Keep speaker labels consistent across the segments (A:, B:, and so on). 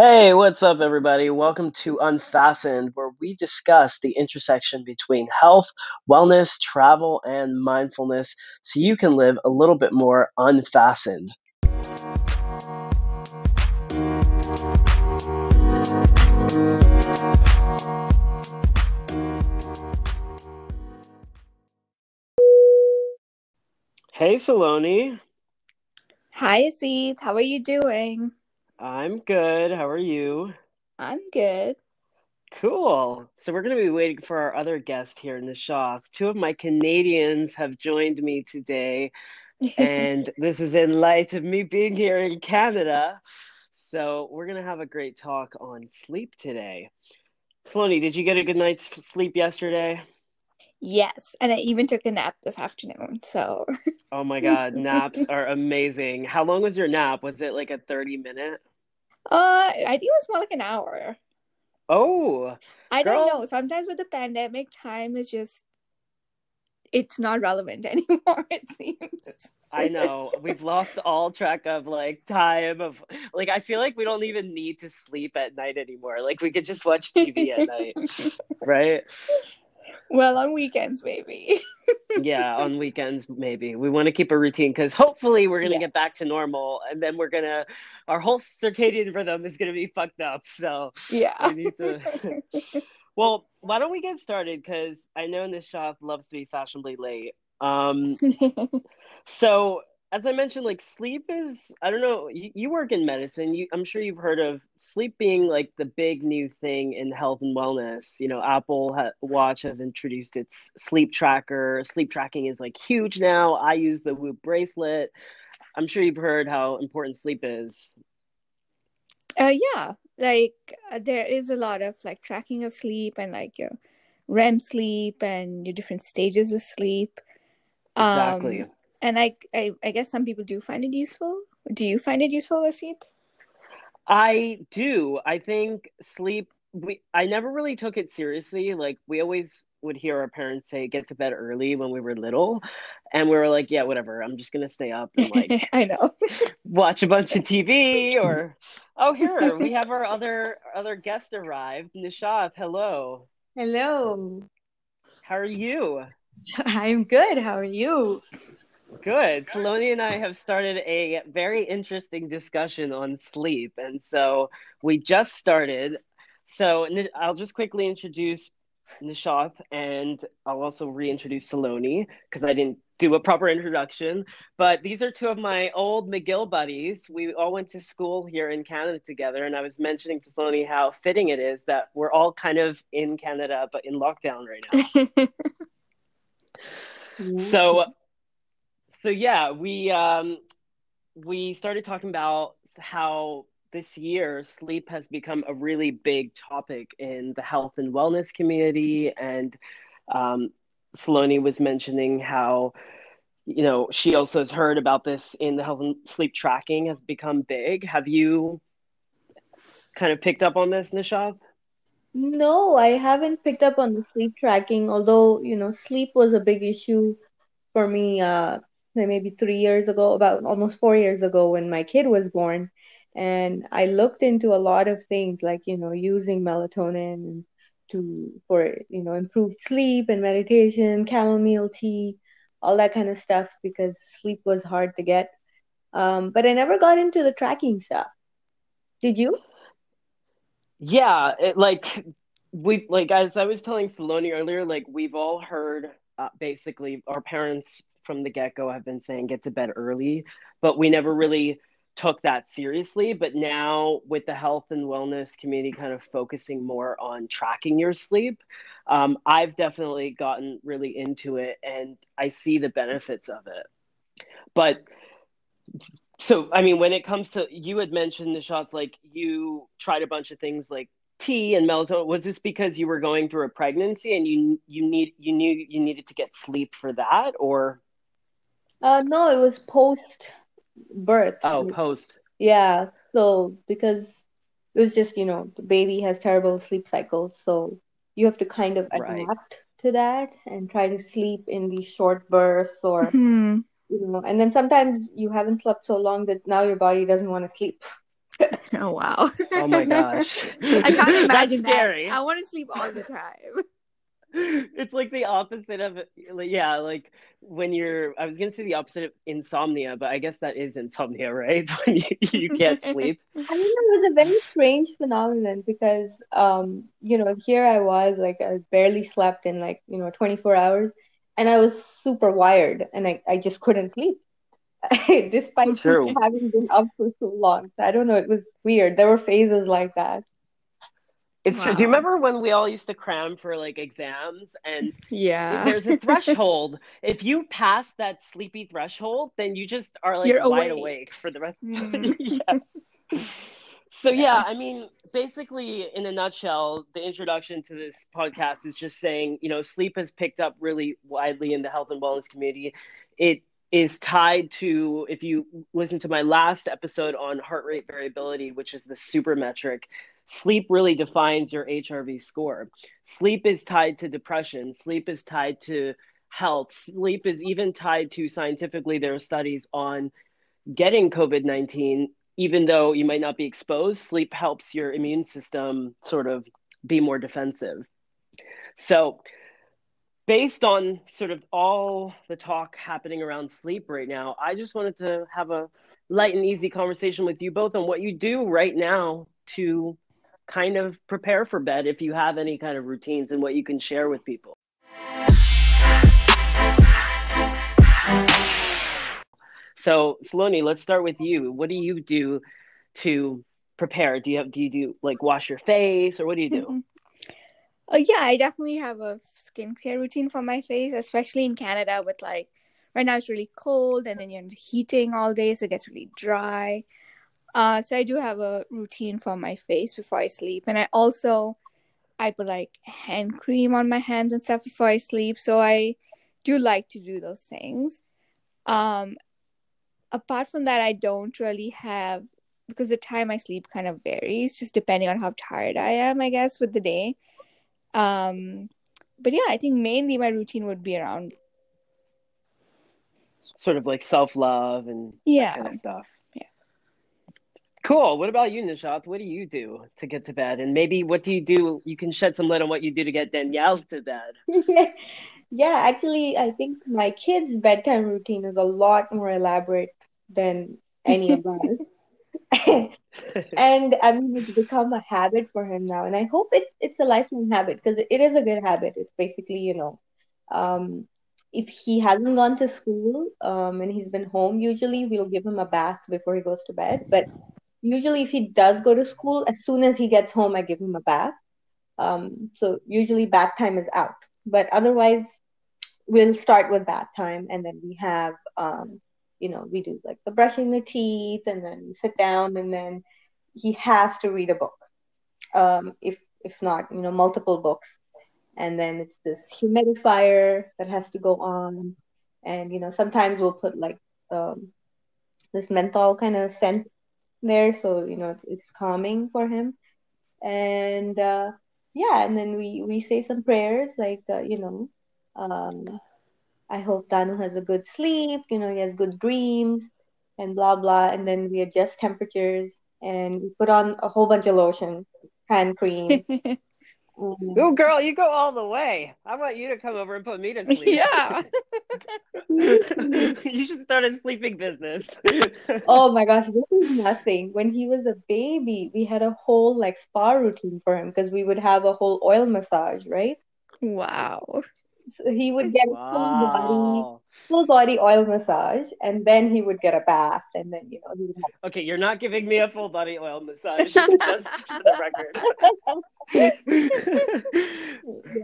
A: Hey, what's up, everybody? Welcome to Unfastened, where we discuss the intersection between health, wellness, travel, and mindfulness so you can live a little bit more unfastened. Hey, Saloni.
B: Hi, Aziz. How are you doing?
A: I'm good. How are you?
B: I'm good.
A: Cool. So we're going to be waiting for our other guest here in the shop. Two of my Canadians have joined me today, and this is in light of me being here in Canada. So we're going to have a great talk on sleep today. Saloni, did you get a good night's sleep yesterday?
B: Yes, and I even took a nap this afternoon. So,
A: Oh my God, naps are amazing. How long was your nap? Was it like a 30 minute?
B: uh, I think it was more like an hour.
A: Oh,
B: I don't know. Sometimes with the pandemic, time is just it's not relevant anymore, it seems.
A: I know. We've lost all track of like time of like I feel like we don't even need to sleep at night anymore. Like we could just watch TV at night, right?
B: Well, on weekends, maybe.
A: Yeah, on weekends maybe. We want to keep a routine because hopefully we're gonna get back to normal and then we're gonna our whole circadian rhythm is gonna be fucked up. So
B: Yeah.
A: we need to Well, why don't we get started? Because I know Nishat loves to be fashionably late. Um, so as I mentioned, like sleep is, I don't know, you, you work in medicine. You, I'm sure you've heard of sleep being like the big new thing in health and wellness. You know, Apple ha Watch has introduced its sleep tracker. Sleep tracking is like huge now. I use the Whoop bracelet. I'm sure you've heard how important sleep is.
B: Uh, yeah, like uh, there is a lot of like tracking of sleep and like your REM sleep and your different stages of sleep.
A: Exactly.
B: Um, and I, I, I guess some people do find it useful. Do you find it useful, Wasit?
A: I do. I think sleep, we I never really took it seriously. Like we always would hear our parents say get to bed early when we were little, and we were like, yeah, whatever. I'm just gonna stay up and like
B: I know.
A: watch a bunch of TV or oh, here we have our other other guest arrived, Nishat. Hello.
C: Hello.
A: How are you?
C: I'm good. How are you?
A: Good. Saloni and I have started a very interesting discussion on sleep. And so we just started. So I'll just quickly introduce Nishat and I'll also reintroduce Saloni because I didn't do a proper introduction. But these are two of my old McGill buddies. We all went to school here in Canada together. And I was mentioning to Saloni how fitting it is that we're all kind of in Canada, but in lockdown right now. So so yeah, we um we started talking about how this year sleep has become a really big topic in the health and wellness community and um Saloni was mentioning how you know she also has heard about this in the health and sleep tracking has become big. Have you kind of picked up on this, Nishat?
C: No, I haven't picked up on the sleep tracking, although, you know, sleep was a big issue for me, uh, maybe three years ago, about almost four years ago when my kid was born. And I looked into a lot of things like, you know, using melatonin to for, you know, improved sleep and meditation, chamomile tea, all that kind of stuff because sleep was hard to get. Um, but I never got into the tracking stuff. Did you?
A: Yeah, it, like we like as I was telling Saloni earlier, like we've all heard uh, basically our parents from the get-go have been saying get to bed early, but we never really took that seriously. But now with the health and wellness community kind of focusing more on tracking your sleep, um, I've definitely gotten really into it and I see the benefits of it. But so, I mean, when it comes to you had mentioned Nishat, like you tried a bunch of things like tea and melatonin. Was this because you were going through a pregnancy and you you need you knew you needed to get sleep for that, or
C: Uh, no, it was post birth.
A: oh, post?
C: Yeah, so because it was just, you know, the baby has terrible sleep cycles, so you have to kind of
A: Right.
C: adapt to that and try to sleep in these short bursts or,
B: Hmm.
C: you know, and then sometimes you haven't slept so long that now your body doesn't want to sleep.
B: Oh wow.
A: Oh my gosh.
B: I can't imagine
A: That's
B: that.
A: scary.
B: I want to sleep all the time.
A: It's like the opposite of like, yeah, like when you're I was gonna say the opposite of insomnia, but I guess that is insomnia, right? When you, you can't sleep.
C: I mean, it was a very strange phenomenon because, um, you know, here I was like I barely slept in like, you know, 24 hours, and I was super wired, and I, I just couldn't sleep, despite having been up for so long. I don't know, it was weird. There were phases like that.
A: It's true. Do you remember when we all used to cram for like exams and
B: Yeah.
A: there's a threshold. If you pass that sleepy threshold, then you just are like
B: You're
A: wide
B: awake.
A: awake for the rest.
B: Mm.
A: yeah. So yeah, I mean, basically, in a nutshell, the introduction to this podcast is just saying, you know, sleep has picked up really widely in the health and wellness community. It is tied to, if you listen to my last episode on heart rate variability, which is the super metric, sleep really defines your HRV score. Sleep is tied to depression. Sleep is tied to health. Sleep is even tied to scientifically, there are studies on getting COVID 19, even though you might not be exposed, sleep helps your immune system sort of be more defensive. So, based on sort of all the talk happening around sleep right now, I just wanted to have a light and easy conversation with you both on what you do right now to kind of prepare for bed if you have any kind of routines and what you can share with people. So, Saloni, let's start with you. What do you do to prepare? Do you have, do you do like wash your face or what do you do?
B: Mhm. Uh, yeah, I definitely have a skincare routine for my face, especially in Canada with like right now it's really cold and then you're heating all day, so it gets really dry. Uh, so I do have a routine for my face before I sleep, and I also I put like hand cream on my hands and stuff before I sleep. So I do like to do those things. Um, apart from that, I don't really have because the time I sleep kind of varies, just depending on how tired I am, I guess, with the day. Um, but yeah, I think mainly my routine would be around
A: Sort of like self love and that
B: yeah.
A: kind of stuff. Cool. What about you, Nishat? What do you do to get to bed? And maybe what do you do? You can shed some light on what you do to get Danielle to bed.
C: Yeah, actually, I think my kid's bedtime routine is a lot more elaborate than any of ours. And I mean, it's become a habit for him now, and I hope it, it's a lifelong habit because it is a good habit. It's basically, you know, um, if he hasn't gone to school, um, and he's been home, usually we'll give him a bath before he goes to bed. But usually, if he does go to school, as soon as he gets home, I give him a bath. Um, so usually bath time is out. But otherwise, we'll start with bath time, and then we have, um, you know, we do like the brushing the teeth, and then we sit down, and then he has to read a book. Um, if if not, you know, multiple books. And then it's this humidifier that has to go on, and you know, sometimes we'll put like um, this menthol kind of scent there, so you know, it's, it's calming for him. And uh, yeah, and then we we say some prayers like uh, you know, um, I hope Danu has a good sleep, you know, he has good dreams, and blah blah. And then we adjust temperatures and we put on a whole bunch of lotion, hand cream. Mm.
A: Oh, girl, you go all the way. I want you to come over and put me to sleep.
B: Yeah.
A: you should start a sleeping business.
C: Oh my gosh, this is nothing. When he was a baby, we had a whole like spa routine for him because we would have a whole oil massage, right?
B: Wow.
C: So he would get a full body, full body oil massage, and then he would get a bath, and then you know he would
A: Okay, you're not giving me a full body oil massage, just for the record.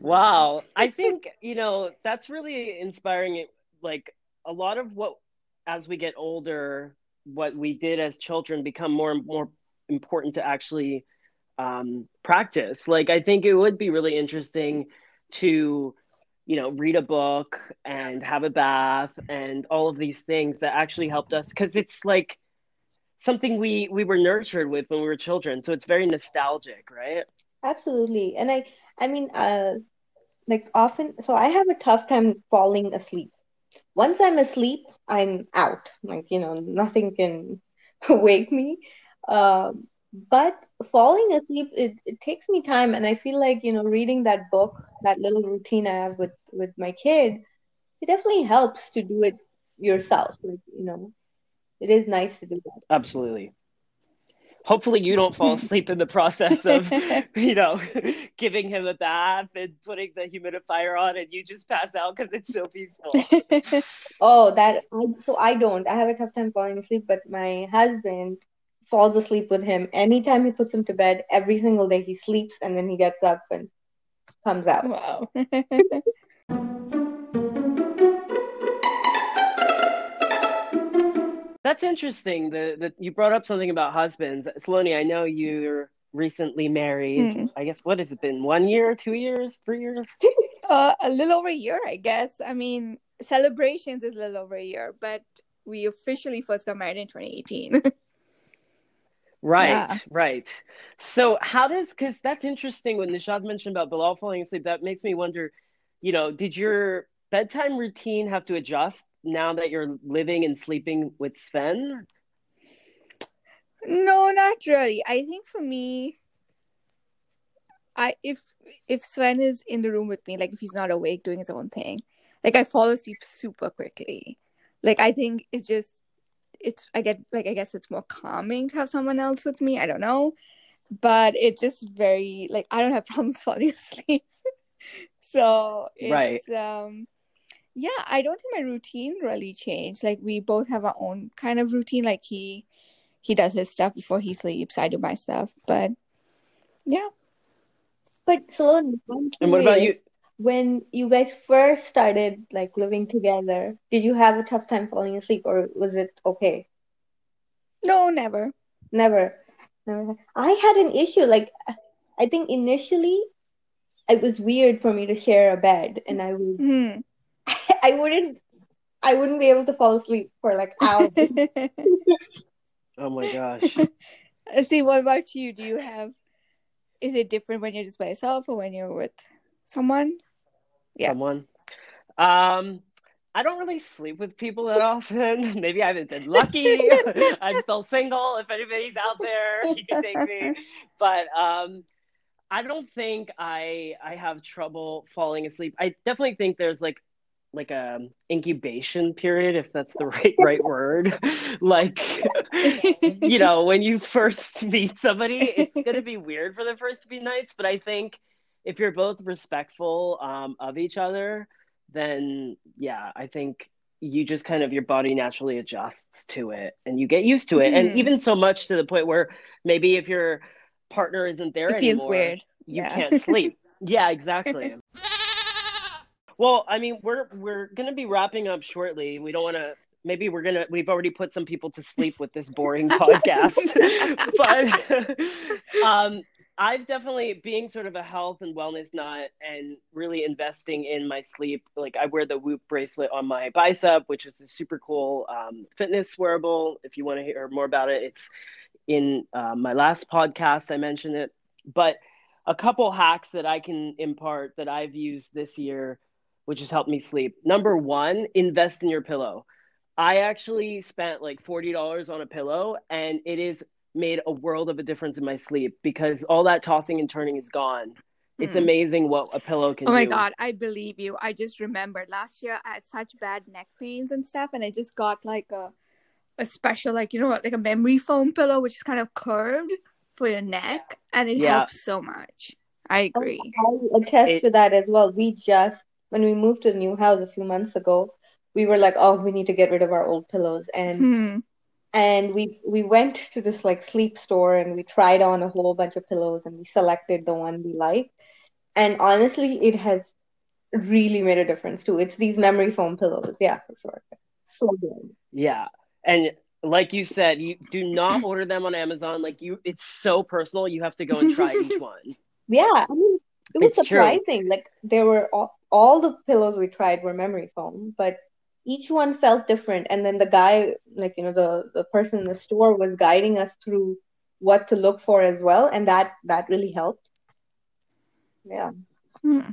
A: Wow. I think, you know, that's really inspiring. Like a lot of what, as we get older, what we did as children become more and more important to actually um, practice. Like, I think it would be really interesting to, you know, read a book and have a bath and all of these things that actually helped us because it's like something we we were nurtured with when we were children. So it's very nostalgic, right?
C: Absolutely. And I I mean uh like often so I have a tough time falling asleep. Once I'm asleep, I'm out. Like, you know, nothing can wake me. Um, but falling asleep, it, it takes me time, and I feel like, you know, reading that book, that little routine I have with with my kid, it definitely helps to do it yourself. Like, you know, it is nice to do that.
A: Absolutely. Hopefully, you don't fall asleep in the process of, you know, giving him a bath and putting the humidifier on, and you just pass out because it's so peaceful.
C: Oh, that I, so I don't. I have a tough time falling asleep, but my husband falls asleep with him anytime he puts him to bed. Every single day he sleeps and then he gets up and comes out.
B: wow.
A: That's interesting. The that you brought up something about husbands, Saloni. I know you're recently married.
B: Hmm.
A: I guess what has it been? One year, two years, three years?
B: Uh, a little over a year, I guess. I mean, celebrations is a little over a year, but we officially first got married in 2018.
A: Right,
B: Yeah.
A: right. So how does because that's interesting when Nishat mentioned about Bilal falling asleep, that makes me wonder, you know, did your bedtime routine have to adjust now that you're living and sleeping with Sven?
B: No, not really. I think for me, I if if Sven is in the room with me, like if he's not awake doing his own thing, like I fall asleep super quickly. Like I think it's just it's I get like I guess it's more calming to have someone else with me. I don't know. But it's just very like I don't have problems falling asleep. so
A: Right.
B: um yeah, I don't think my routine really changed. Like we both have our own kind of routine. Like he he does his stuff before he sleeps. I do my stuff. But yeah.
C: But Sloan, I'm
A: And what about you?
C: Curious, when you guys first started like living together, did you have a tough time falling asleep or was it okay?
B: No, never.
C: Never. Never. I had an issue. Like, I think initially it was weird for me to share a bed and I would
B: Hmm.
C: I wouldn't I wouldn't be able to fall asleep for like hours.
A: Oh my gosh.
B: See, what about you? Do you have is it different when you're just by yourself or when you're with someone? Yeah.
A: Someone. Um, I don't really sleep with people that often. Maybe I haven't been lucky. I'm still single. If anybody's out there, you can take me. But um, I don't think I I have trouble falling asleep. I definitely think there's like like a incubation period, if that's the right right word. Like you know, when you first meet somebody, it's gonna be weird for the first few nights. But I think if you're both respectful um, of each other, then yeah, I think you just kind of your body naturally adjusts to it and you get used to it. And
B: Mhm.
A: even so much to the point where maybe if your partner isn't there
B: It feels
A: anymore,
B: weird.
A: you
B: Yeah.
A: can't sleep. Yeah, exactly. Well, I mean, we're we're gonna be wrapping up shortly. We don't want to. Maybe we're gonna. We've already put some people to sleep with this boring podcast, but um, I've definitely being sort of a health and wellness nut and really investing in my sleep. Like I wear the Whoop bracelet on my bicep, which is a super cool um, fitness wearable. If you want to hear more about it, it's in uh, my last podcast. I mentioned it, but a couple hacks that I can impart that I've used this year, which has helped me sleep. Number one, invest in your pillow. I actually spent like $40 on a pillow and it has made a world of a difference in my sleep because all that tossing and turning is gone. It's
B: Hmm.
A: amazing what a pillow can
B: Oh my
A: do.
B: god, I believe you. I just remembered last year I had such bad neck pains and stuff, and I just got like a a special like you know what like a memory foam pillow which is kind of curved for your neck, and it
A: Yeah.
B: helps so much. I agree.
C: I attest
A: It-
C: to that as well. We just, when we moved to the new house a few months ago, we were like, oh, we need to get rid of our old pillows. And
B: Hmm.
C: And we we went to this like sleep store and we tried on a whole bunch of pillows and we selected the one we liked. And honestly, it has really made a difference too. It's these memory foam pillows. Yeah, for sure. So good.
A: Yeah. And like you said, you do not order them on Amazon. Like you it's so personal. You have to go and try each one.
C: Yeah, I mean, it was
A: It's true.
C: surprising. Like there were all, all the pillows we tried were memory foam, but each one felt different. And then the guy, like, you know, the the person in the store was guiding us through what to look for as well, and that that really helped. Yeah.
B: Hmm.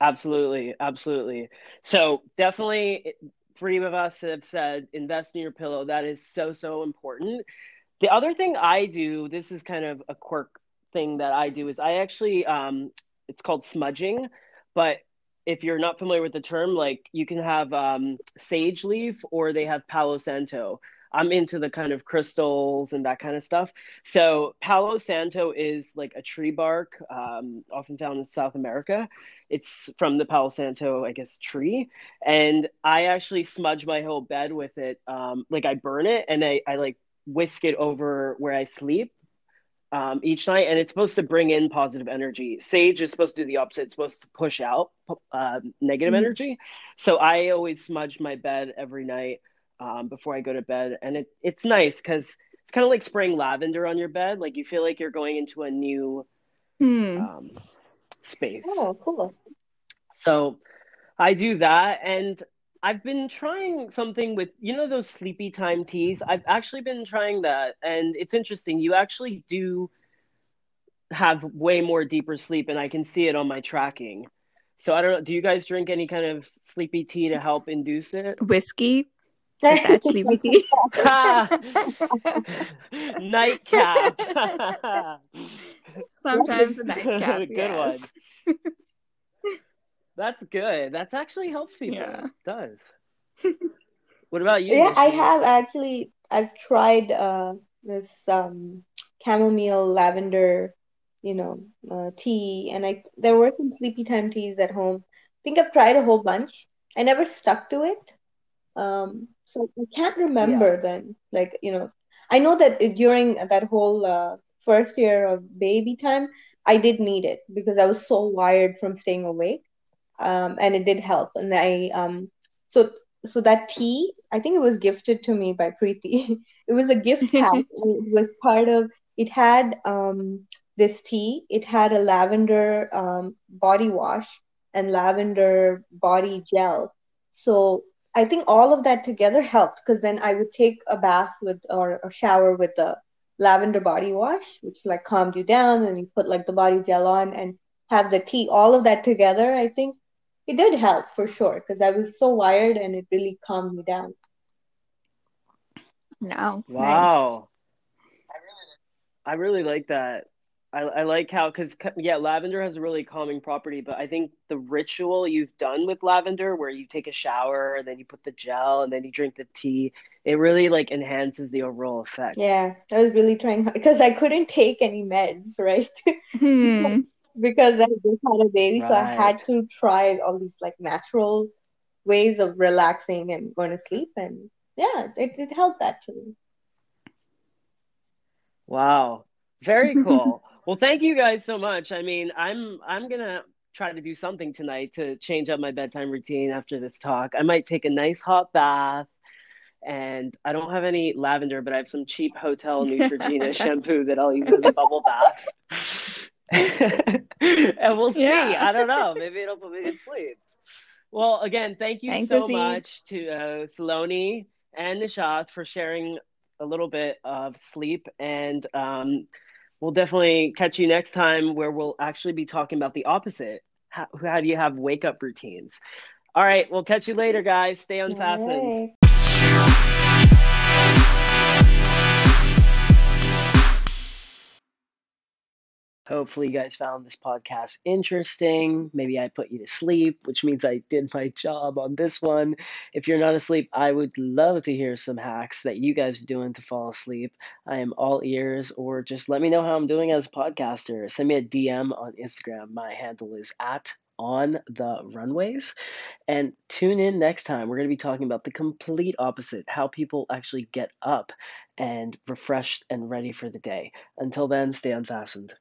A: Absolutely, absolutely. So definitely, three of us have said invest in your pillow. That is so so important. The other thing I do, this is kind of a quirk thing that I do, is I actually, um, it's called smudging, but if you're not familiar with the term, like you can have um, sage leaf or they have Palo Santo. I'm into the kind of crystals and that kind of stuff. So Palo Santo is like a tree bark, um, often found in South America. It's from the Palo Santo, I guess, tree. And I actually smudge my whole bed with it. Um, like I burn it and I, I like whisk it over where I sleep um, each night, and it's supposed to bring in positive energy. Sage is supposed to do the opposite; it's supposed to push out uh, negative mm-hmm. energy. So I always smudge my bed every night um, before I go to bed, and it it's nice because it's kind of like spraying lavender on your bed. Like you feel like you're going into a new
B: mm.
A: um, space.
C: Oh, cool!
A: So I do that, and I've been trying something with you know those sleepy time teas. I've actually been trying that, and it's interesting. You actually do have way more deeper sleep, and I can see it on my tracking. So I don't know. Do you guys drink any kind of sleepy tea to help induce it?
B: Whiskey. Is that sleepy tea?
A: nightcap.
B: Sometimes a nightcap. Good yes. one.
A: That's good. That's actually helps people. Yeah. It does. what about you?
C: Yeah, I have actually. I've tried uh, this um, chamomile lavender, you know, uh, tea, and I there were some sleepy time teas at home. I think I've tried a whole bunch. I never stuck to it. Um, so I can't remember yeah. then. Like you know, I know that during that whole uh, first year of baby time, I did need it because I was so wired from staying awake um, and it did help. And I um, so so that tea, I think it was gifted to me by Preeti. it was a gift pack. it was part of. It had um, this tea. It had a lavender um, body wash and lavender body gel. So I think all of that together helped because then I would take a bath with or a shower with the lavender body wash, which like calmed you down, and you put like the body gel on and have the tea. All of that together, I think it did help for sure because I was so wired and it really calmed me down.
B: No.
A: Wow. Nice. I really like that. I, I like how because yeah, lavender has a really calming property, but I think the ritual you've done with lavender, where you take a shower and then you put the gel and then you drink the tea, it really like enhances the overall effect.
C: Yeah, I was really trying hard because I couldn't take any meds, right?
B: Hmm.
C: Because I just had a baby, right. so I had to try all these like natural ways of relaxing and going to sleep, and yeah, it it helped actually.
A: Wow, very cool. well, thank you guys so much. I mean, I'm I'm gonna try to do something tonight to change up my bedtime routine after this talk. I might take a nice hot bath. And I don't have any lavender, but I have some cheap Hotel Neutrogena shampoo that I'll use as a bubble bath. and we'll see. Yeah. I don't know. Maybe it'll put me to sleep. Well, again, thank you Thanks, so much to uh, Saloni and Nishat for sharing a little bit of sleep. And um, we'll definitely catch you next time where we'll actually be talking about the opposite. How, how do you have wake up routines? All right, we'll catch you later, guys. Stay unfastened. Hopefully, you guys found this podcast interesting. Maybe I put you to sleep, which means I did my job on this one. If you're not asleep, I would love to hear some hacks that you guys are doing to fall asleep. I am all ears, or just let me know how I'm doing as a podcaster. Send me a DM on Instagram. My handle is at on the runways. And tune in next time. We're going to be talking about the complete opposite how people actually get up and refreshed and ready for the day. Until then, stay unfastened.